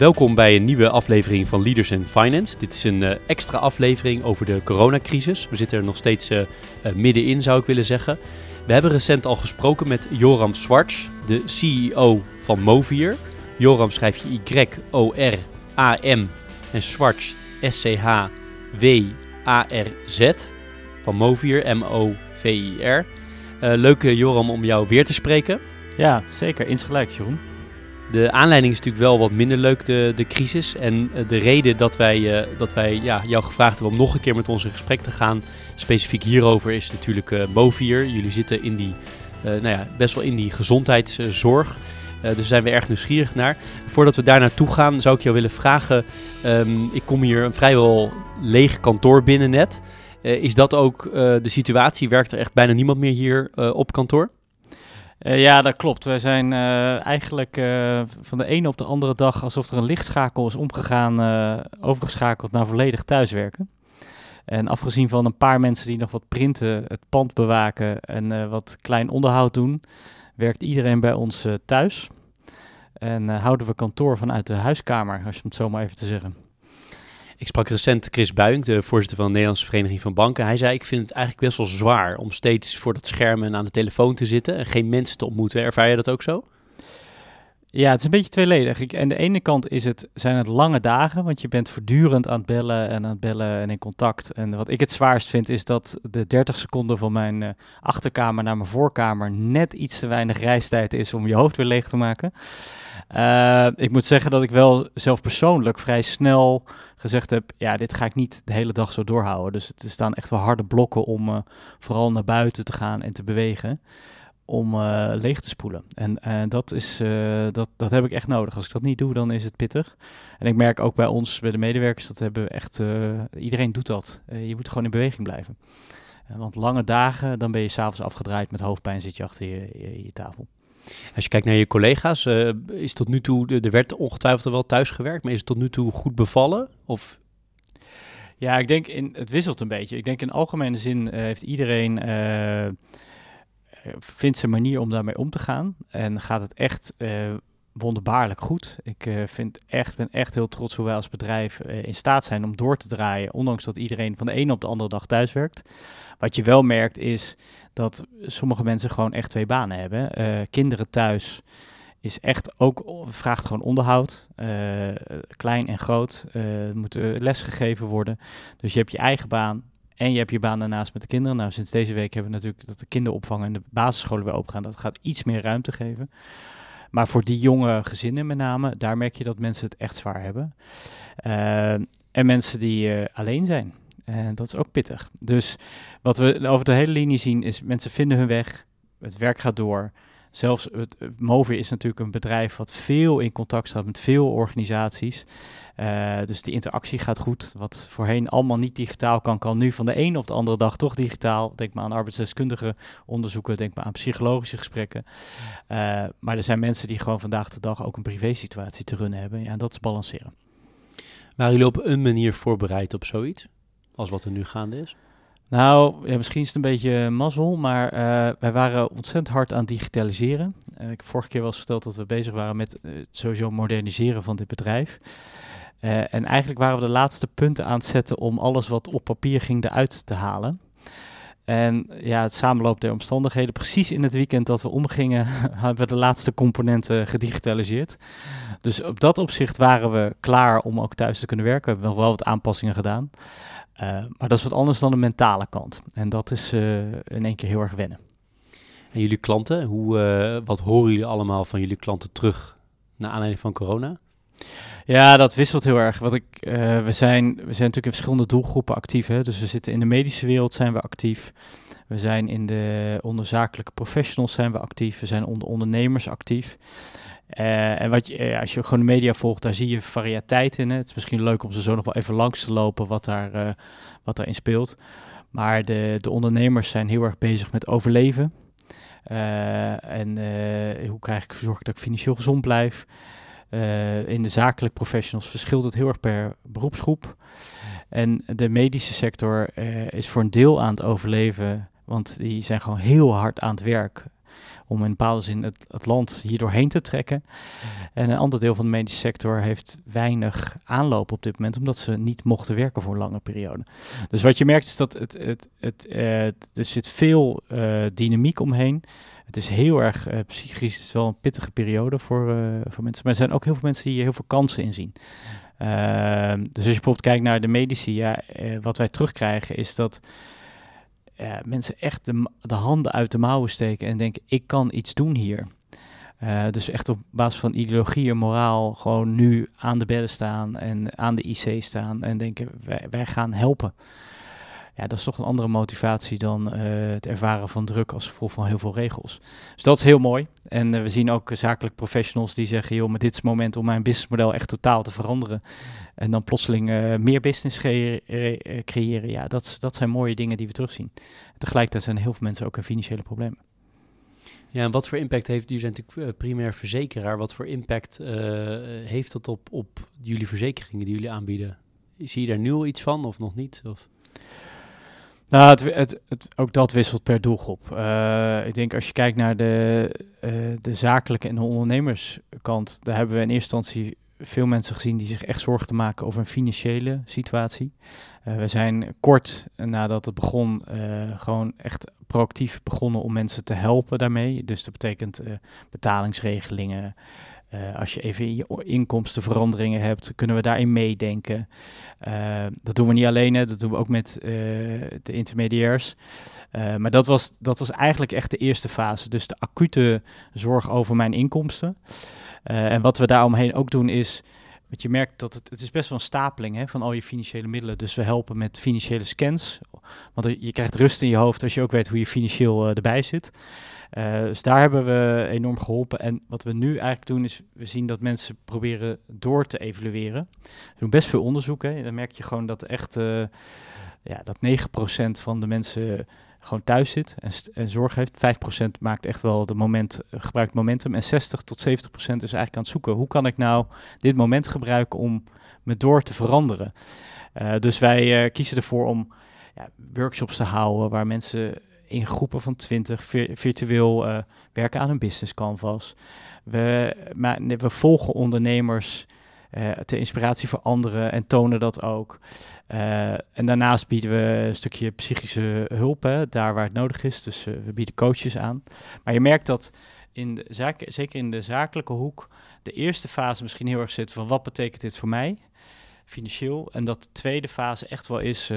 Welkom bij een nieuwe aflevering van Leaders in Finance. Dit is een uh, extra aflevering over de coronacrisis. We zitten er nog steeds uh, uh, middenin, zou ik willen zeggen. We hebben recent al gesproken met Joram Swarts, de CEO van Movier. Joram schrijf je Y-O-R-A-M en Swarts S-C-H-W-A-R-Z van Movier, M-O-V-I-R. leuk Joram om jou weer te spreken. Ja, zeker. Insgelijks, Jeroen. De aanleiding is natuurlijk wel wat minder leuk, de, de crisis. En de reden dat wij, uh, dat wij ja, jou gevraagd hebben om nog een keer met ons in gesprek te gaan, specifiek hierover, is natuurlijk uh, Movier. Jullie zitten in die, uh, nou ja, best wel in die gezondheidszorg. dus daar zijn we erg nieuwsgierig naar. Voordat we daar naartoe gaan, zou ik jou willen vragen. Um, ik kom hier een vrijwel leeg kantoor binnen net. is dat ook de situatie? Werkt er echt bijna niemand meer hier op kantoor? Uh, ja, dat klopt. Wij zijn uh, eigenlijk uh, van de ene op de andere dag, alsof er een lichtschakel is omgegaan, overgeschakeld naar volledig thuiswerken. En afgezien van een paar mensen die nog wat printen, het pand bewaken en wat klein onderhoud doen, werkt iedereen bij ons thuis. En houden we kantoor vanuit de huiskamer, als je het zo maar even te zeggen. Ik sprak recent Chris Buink, de voorzitter van de Nederlandse Vereniging van Banken. Hij zei, ik vind het eigenlijk best wel zwaar om steeds voor dat scherm en aan de telefoon te zitten en geen mensen te ontmoeten. Ervaar je dat ook zo? Ja, het is een beetje tweeledig. Ik, aan de ene kant is het, zijn het lange dagen, want je bent voortdurend aan het bellen en aan het bellen en in contact. En wat ik het zwaarst vind, is dat de 30 seconden van mijn uh, achterkamer naar mijn voorkamer net iets te weinig reistijd is om je hoofd weer leeg te maken. Uh, ik moet zeggen dat ik wel zelf persoonlijk vrij snel gezegd heb, ja, dit ga ik niet de hele dag zo doorhouden. Dus er staan echt wel harde blokken om uh, vooral naar buiten te gaan en te bewegen om uh, leeg te spoelen. En uh, dat, is, uh, dat, dat heb ik echt nodig. Als ik dat niet doe, dan is het pittig. En ik merk ook bij ons, bij de medewerkers, dat hebben we echt... iedereen doet dat. je moet gewoon in beweging blijven. want lange dagen, dan ben je s'avonds afgedraaid met hoofdpijn, zit je achter je, je, je tafel. Als je kijkt naar je collega's, is tot nu toe, er werd ongetwijfeld wel thuis gewerkt, maar is het tot nu toe goed bevallen? Of ja, ik denk in, het wisselt een beetje. Ik denk in algemene zin heeft iedereen vindt zijn manier om daarmee om te gaan. En gaat het echt uh, wonderbaarlijk goed. Ik uh, vind echt, ben echt heel trots hoe wij als bedrijf uh, in staat zijn om door te draaien. Ondanks dat iedereen van de ene op de andere dag thuis werkt. Wat je wel merkt is dat sommige mensen gewoon echt twee banen hebben. kinderen thuis is echt ook, vraagt gewoon onderhoud. klein en groot. moet lesgegeven worden. Dus je hebt je eigen baan en je hebt je baan daarnaast met de kinderen. Nou, sinds deze week hebben we natuurlijk dat de kinderopvang en de basisscholen weer opgaan. Dat gaat iets meer ruimte geven. Maar voor die jonge gezinnen met name, daar merk je dat mensen het echt zwaar hebben. Uh, en mensen die uh, alleen zijn. En dat is ook pittig. Dus wat we over de hele linie zien is mensen vinden hun weg. Het werk gaat door. Zelfs het, Mover is natuurlijk een bedrijf wat veel in contact staat met veel organisaties. Uh, dus die interactie gaat goed. Wat voorheen allemaal niet digitaal kan, kan nu van de ene op de andere dag toch digitaal. Denk maar aan arbeidsdeskundige onderzoeken, denk maar aan psychologische gesprekken. Uh, maar er zijn mensen die gewoon vandaag de dag ook een privé-situatie te runnen hebben. Ja, en dat is balanceren. Waren jullie op een manier voorbereid op zoiets? Als wat er nu gaande is? Nou, ja, misschien is het een beetje mazzel, maar uh, wij waren ontzettend hard aan digitaliseren. Uh, ik heb vorige keer wel eens verteld dat we bezig waren met uh, sowieso moderniseren van dit bedrijf. En eigenlijk waren we de laatste punten aan het zetten om alles wat op papier ging eruit te halen. En ja, het samenloop der omstandigheden, precies in het weekend dat we omgingen, hebben we de laatste componenten gedigitaliseerd. Dus op dat opzicht waren we klaar om ook thuis te kunnen werken. We hebben nog wel wat aanpassingen gedaan. Uh, maar dat is wat anders dan de mentale kant. En dat is uh, in één keer heel erg wennen. En jullie klanten, hoe, wat horen jullie allemaal van jullie klanten terug naar aanleiding van corona? Ja, dat wisselt heel erg. Wat ik, uh, we, zijn, we zijn natuurlijk in verschillende doelgroepen actief. Hè? Dus we zitten in de medische wereld zijn we actief. We zijn in de onderzakelijke professionals zijn we actief. We zijn onder ondernemers actief. Uh, en wat je, uh, als je gewoon de media volgt, daar zie je variëteit in. Het is misschien leuk om ze zo nog wel even langs te lopen wat, daar, uh, wat daarin speelt. Maar de, de ondernemers zijn heel erg bezig met overleven. en hoe krijg ik zorg dat ik financieel gezond blijf? In de zakelijk professionals verschilt het heel erg per beroepsgroep. En de medische sector is voor een deel aan het overleven, want die zijn gewoon heel hard aan het werk om in bepaalde zin het, het land hier doorheen te trekken. En een ander deel van de medische sector heeft weinig aanloop op dit moment, omdat ze niet mochten werken voor een lange periode. Dus wat je merkt is dat het, het, het, uh, er zit veel uh, dynamiek omheen. Het is heel erg uh, psychisch, het is wel een pittige periode voor, voor mensen. Maar er zijn ook heel veel mensen die hier heel veel kansen in zien. Ehm, dus als je bijvoorbeeld kijkt naar de medici, ja, wat wij terugkrijgen is dat mensen echt de, de, handen uit de mouwen steken en denken, ik kan iets doen hier. Uh, dus echt op basis van ideologie en moraal gewoon nu aan de bedden staan en aan de IC staan en denken, wij, wij gaan helpen. Ja, dat is toch een andere motivatie dan uh, het ervaren van druk als gevolg van heel veel regels. Dus dat is heel mooi. En uh, we zien ook zakelijk professionals die zeggen, joh, maar dit is het moment om mijn businessmodel echt totaal te veranderen. En dan plotseling meer business creëren. Ja, dat, dat zijn mooie dingen die we terugzien. tegelijkertijd zijn heel veel mensen ook in financiële problemen. Ja, en wat voor impact heeft, u zijn natuurlijk primair verzekeraar, wat voor impact heeft dat op, op jullie verzekeringen die jullie aanbieden? Zie je daar nu al iets van of nog niet? Of? Nou, het, het, ook dat wisselt per doelgroep. Uh, ik denk als je kijkt naar de, de zakelijke en de ondernemerskant, daar hebben we in eerste instantie veel mensen gezien die zich echt zorgen te maken over een financiële situatie. Uh, we zijn kort nadat het begon, gewoon echt proactief begonnen om mensen te helpen daarmee. Dus dat betekent betalingsregelingen. als je even je inkomstenveranderingen hebt, kunnen we daarin meedenken. dat doen we niet alleen, hè, dat doen we ook met de intermediairs. maar dat was, dat was eigenlijk echt de eerste fase. Dus de acute zorg over mijn inkomsten. en wat we daaromheen ook doen is want je merkt dat het, het is best wel een stapeling hè, van al je financiële middelen. Dus we helpen met financiële scans. Want je krijgt rust in je hoofd als je ook weet hoe je financieel uh, erbij zit. Uh, dus daar hebben we enorm geholpen. En wat we nu eigenlijk doen is, we zien dat mensen proberen door te evalueren. We doen best veel onderzoek. Hè. Dan merk je gewoon dat echt uh, ja, dat 9% van de mensen gewoon thuis zit en, zorg heeft. 5% maakt echt wel de moment, uh, gebruikt momentum. En 60 tot 70% is eigenlijk aan het zoeken. Hoe kan ik nou dit moment gebruiken om me door te veranderen? Uh, dus wij uh, kiezen ervoor om ja, workshops te houden waar mensen in groepen van 20 vir virtueel werken aan een business canvas. We, we volgen ondernemers uh, ter inspiratie voor anderen en tonen dat ook. Uh, en daarnaast bieden we een stukje psychische hulp, hè, daar waar het nodig is. Dus uh, we bieden coaches aan. Maar je merkt dat in de zeker in de zakelijke hoek, de eerste fase misschien heel erg zit van wat betekent dit voor mij, financieel. En dat de tweede fase echt wel is,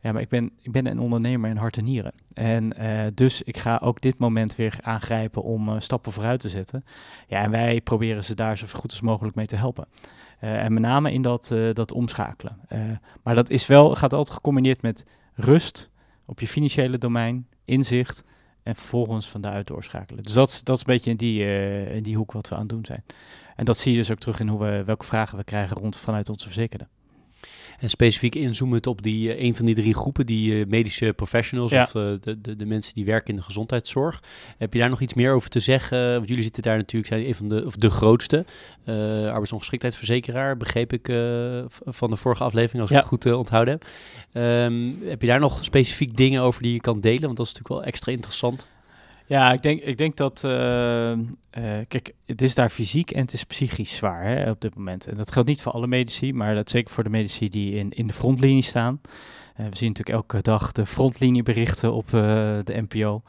ja, maar ik ben, ik ben een ondernemer in hart en nieren. En dus ik ga ook dit moment weer aangrijpen om stappen vooruit te zetten. Ja, en wij proberen ze daar zo goed als mogelijk mee te helpen. Uh, en met name in dat, dat omschakelen. Maar dat is wel, gaat altijd gecombineerd met rust op je financiële domein, inzicht en vervolgens van daaruit doorschakelen. Dus dat, dat is een beetje in die, in die hoek wat we aan het doen zijn. En dat zie je dus ook terug in hoe we, welke vragen we krijgen rond vanuit onze verzekerden. En specifiek inzoomend op die, uh, een van die drie groepen, die uh, medische professionals ja. of uh, de, de, de, mensen die werken in de gezondheidszorg. Heb je daar nog iets meer over te zeggen? Want jullie zitten daar natuurlijk, zijn een van de, of de grootste arbeidsongeschiktheidsverzekeraar, begreep ik van de vorige aflevering, als ik het goed onthouden heb. Um, heb je daar nog specifiek dingen over die je kan delen? Want dat is natuurlijk wel extra interessant. Ja, ik denk, ik denk dat. Uh, uh, kijk, het is daar fysiek en het is psychisch zwaar hè, op dit moment. En dat geldt niet voor alle medici, maar dat zeker voor de medici die in, in de frontlinie staan. Uh, we zien natuurlijk elke dag de frontlinieberichten op de NPO.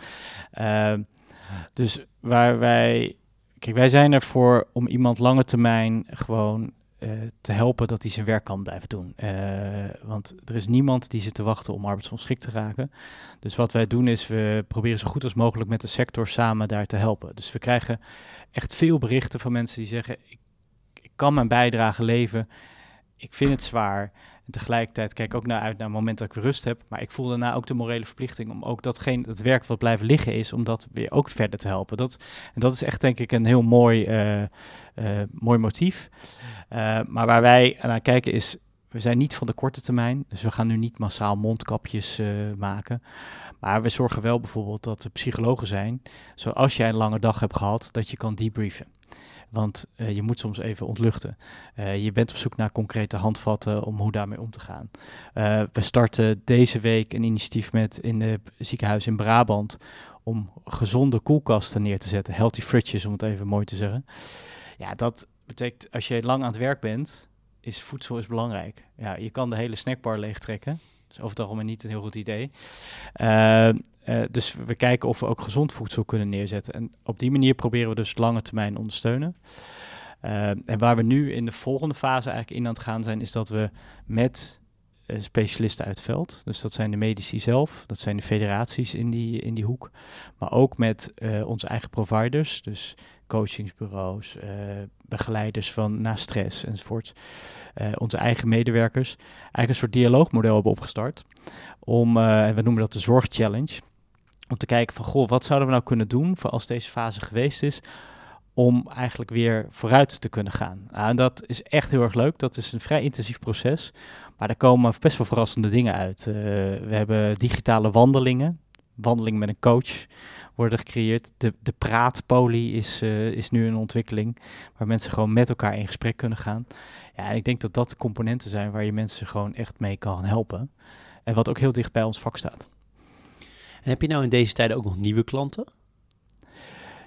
Dus waar wij. Kijk, wij zijn ervoor om iemand lange termijn gewoon te helpen dat hij zijn werk kan blijven doen. Uh, want er is niemand die zit te wachten om arbeidsongeschikt te raken. Dus wat wij doen is, we proberen zo goed als mogelijk met de sector samen daar te helpen. Dus we krijgen echt veel berichten van mensen die zeggen, ik, ik kan mijn bijdrage leveren, ik vind het zwaar. Tegelijkertijd kijk ik ook naar uit naar het moment dat ik rust heb. Maar ik voel daarna ook de morele verplichting om ook datgene, het werk wat blijven liggen is, om dat weer ook verder te helpen. Dat, en dat is echt denk ik een heel mooi, uh, uh, mooi motief. Uh, maar waar wij naar kijken is, we zijn niet van de korte termijn. Dus we gaan nu niet massaal mondkapjes maken. Maar we zorgen wel bijvoorbeeld dat er psychologen zijn. Zoals jij een lange dag hebt gehad, dat je kan debriefen. Want uh, je moet soms even ontluchten. Uh, je bent op zoek naar concrete handvatten om hoe daarmee om te gaan. Uh, we starten deze week een initiatief met in het ziekenhuis in Brabant om gezonde koelkasten neer te zetten. Healthy fridges, om het even mooi te zeggen. Ja, dat betekent als je lang aan het werk bent, is voedsel is belangrijk. Ja, je kan de hele snackbar leegtrekken. Dat is over het algemeen niet een heel goed idee. Uh, uh, dus we kijken of we ook gezond voedsel kunnen neerzetten. En op die manier proberen we dus lange termijn ondersteunen. Uh, en waar we nu in de volgende fase eigenlijk in aan het gaan zijn, is dat we met uh, specialisten uit het veld, dus dat zijn de medici zelf, dat zijn de federaties in die, in die hoek, maar ook met onze eigen providers, dus coachingsbureaus, begeleiders van na stress enzovoort, onze eigen medewerkers, eigenlijk een soort dialoogmodel hebben opgestart. Om, en we noemen dat de zorgchallenge om te kijken van, goh, wat zouden we nou kunnen doen voor als deze fase geweest is, om eigenlijk weer vooruit te kunnen gaan. Nou, en dat is echt heel erg leuk. Dat is een vrij intensief proces, maar daar komen best wel verrassende dingen uit. Uh, we hebben digitale wandelingen, wandeling met een coach worden gecreëerd. De, de praatpolie is, uh, is nu een ontwikkeling waar mensen gewoon met elkaar in gesprek kunnen gaan. Ja, ik denk dat dat componenten zijn waar je mensen gewoon echt mee kan helpen. En wat ook heel dicht bij ons vak staat. Heb je nou in deze tijden ook nog nieuwe klanten?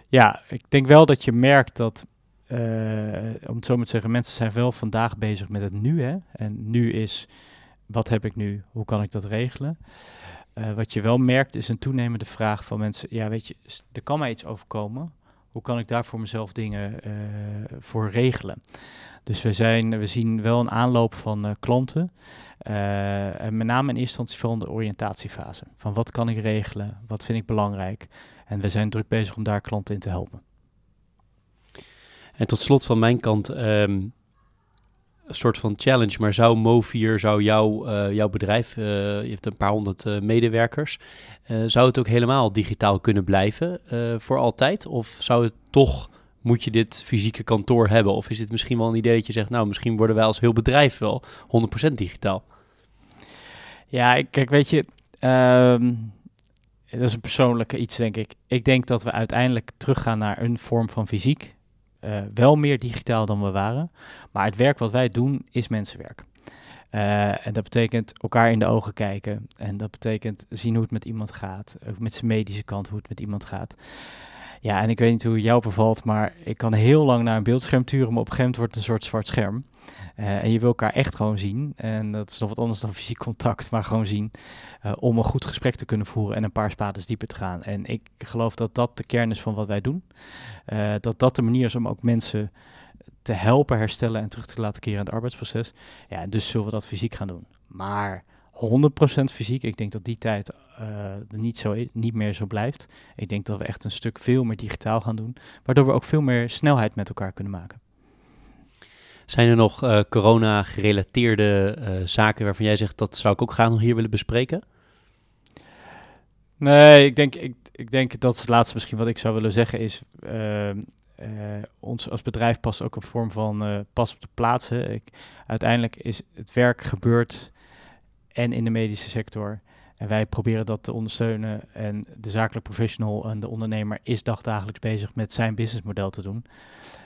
Ja, ik denk wel dat je merkt dat, uh, om het zo maar te zeggen, mensen zijn wel vandaag bezig met het nu. Hè? En nu is, wat heb ik nu? Hoe kan ik dat regelen? Uh, wat je wel merkt is een toenemende vraag van mensen, ja weet je, er kan mij iets overkomen. Hoe kan ik daar voor mezelf dingen uh, voor regelen? Dus we, zijn, we zien wel een aanloop van uh, klanten. Uh, en met name in eerste instantie vooral de oriëntatiefase. Van wat kan ik regelen? Wat vind ik belangrijk? En we zijn druk bezig om daar klanten in te helpen. En tot slot van mijn kant, um, een soort van challenge. Maar zou Movier, zou jouw, uh, jouw bedrijf, je hebt een paar honderd uh, medewerkers, zou het ook helemaal digitaal kunnen blijven voor altijd? Of zou het toch moet je dit fysieke kantoor hebben? Of is dit misschien wel een idee dat je zegt, nou, misschien worden wij als heel bedrijf wel 100% digitaal? Ja, kijk, weet je, um, dat is een persoonlijke iets, denk ik. Ik denk dat we uiteindelijk teruggaan naar een vorm van fysiek. Uh, wel meer digitaal dan we waren. Maar het werk wat wij doen is mensenwerk. Uh, en dat betekent elkaar in de ogen kijken. En dat betekent zien hoe het met iemand gaat. Ook met zijn medische kant, hoe het met iemand gaat. Ja, en ik weet niet hoe jou bevalt, maar ik kan heel lang naar een beeldscherm turen, maar op een gegeven moment wordt het een soort zwart scherm. Uh, en je wil elkaar echt gewoon zien. En dat is nog wat anders dan fysiek contact, maar gewoon zien. Uh, om een goed gesprek te kunnen voeren en een paar spades dieper te gaan. En ik geloof dat dat de kern is van wat wij doen. Uh, dat dat de manier is om ook mensen te helpen herstellen en terug te laten keren in het arbeidsproces. Ja, dus zullen we dat fysiek gaan doen. Maar 100% fysiek. Ik denk dat die tijd uh, niet, zo, niet meer zo blijft. Ik denk dat we echt een stuk veel meer digitaal gaan doen, waardoor we ook veel meer snelheid met elkaar kunnen maken. Zijn er nog uh, corona-gerelateerde uh, zaken waarvan jij zegt dat zou ik ook graag nog hier willen bespreken? Nee, ik denk, ik, ik denk dat het laatste misschien wat ik zou willen zeggen is. Ehm, ons als bedrijf past ook een vorm van pas op de plaatsen. Ik, uiteindelijk is het werk gebeurd en in de medische sector. En wij proberen dat te ondersteunen. En de zakelijk professional en de ondernemer is dagdagelijks bezig met zijn businessmodel te doen.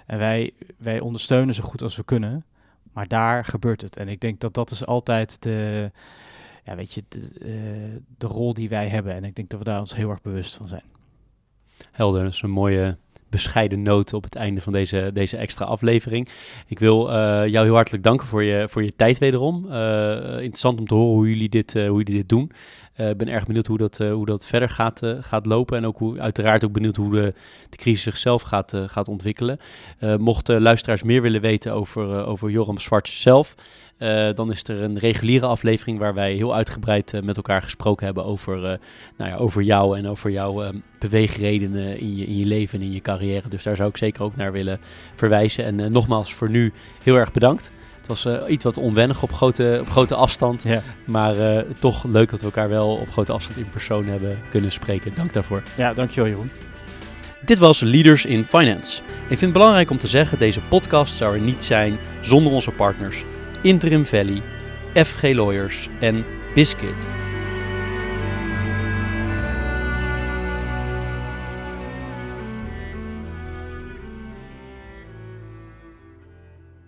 En wij, wij ondersteunen zo goed als we kunnen. Maar daar gebeurt het. En ik denk dat dat is altijd de, ja, weet je, de, uh, de rol die wij hebben. En ik denk dat we daar ons heel erg bewust van zijn. Helder, dat is een mooie bescheiden noot op het einde van deze, deze extra aflevering. Ik wil uh, jou heel hartelijk danken voor je, voor je tijd wederom. Uh, interessant om te horen hoe jullie dit, uh, hoe jullie dit doen. Ik ben erg benieuwd hoe dat, hoe dat verder gaat, gaat lopen. En ook hoe, uiteraard ook benieuwd hoe de, de crisis zichzelf gaat, gaat ontwikkelen. mochten luisteraars meer willen weten over, over Joram Zwart zelf... Uh, dan is er een reguliere aflevering waar wij heel uitgebreid uh, met elkaar gesproken hebben over, uh, nou ja, over jou en over jouw beweegredenen in je, in je leven en in je carrière. Dus daar zou ik zeker ook naar willen verwijzen. En nogmaals, voor nu heel erg bedankt. Het was iets wat onwennig op grote, op grote afstand. Ja. Maar toch leuk dat we elkaar wel op grote afstand in persoon hebben kunnen spreken. Dank daarvoor. Ja, dankjewel Jeroen. Dit was Leaders in Finance. Ik vind het belangrijk om te zeggen, deze podcast zou er niet zijn zonder onze partners. Interim Valley, FG Lawyers en Biscuit.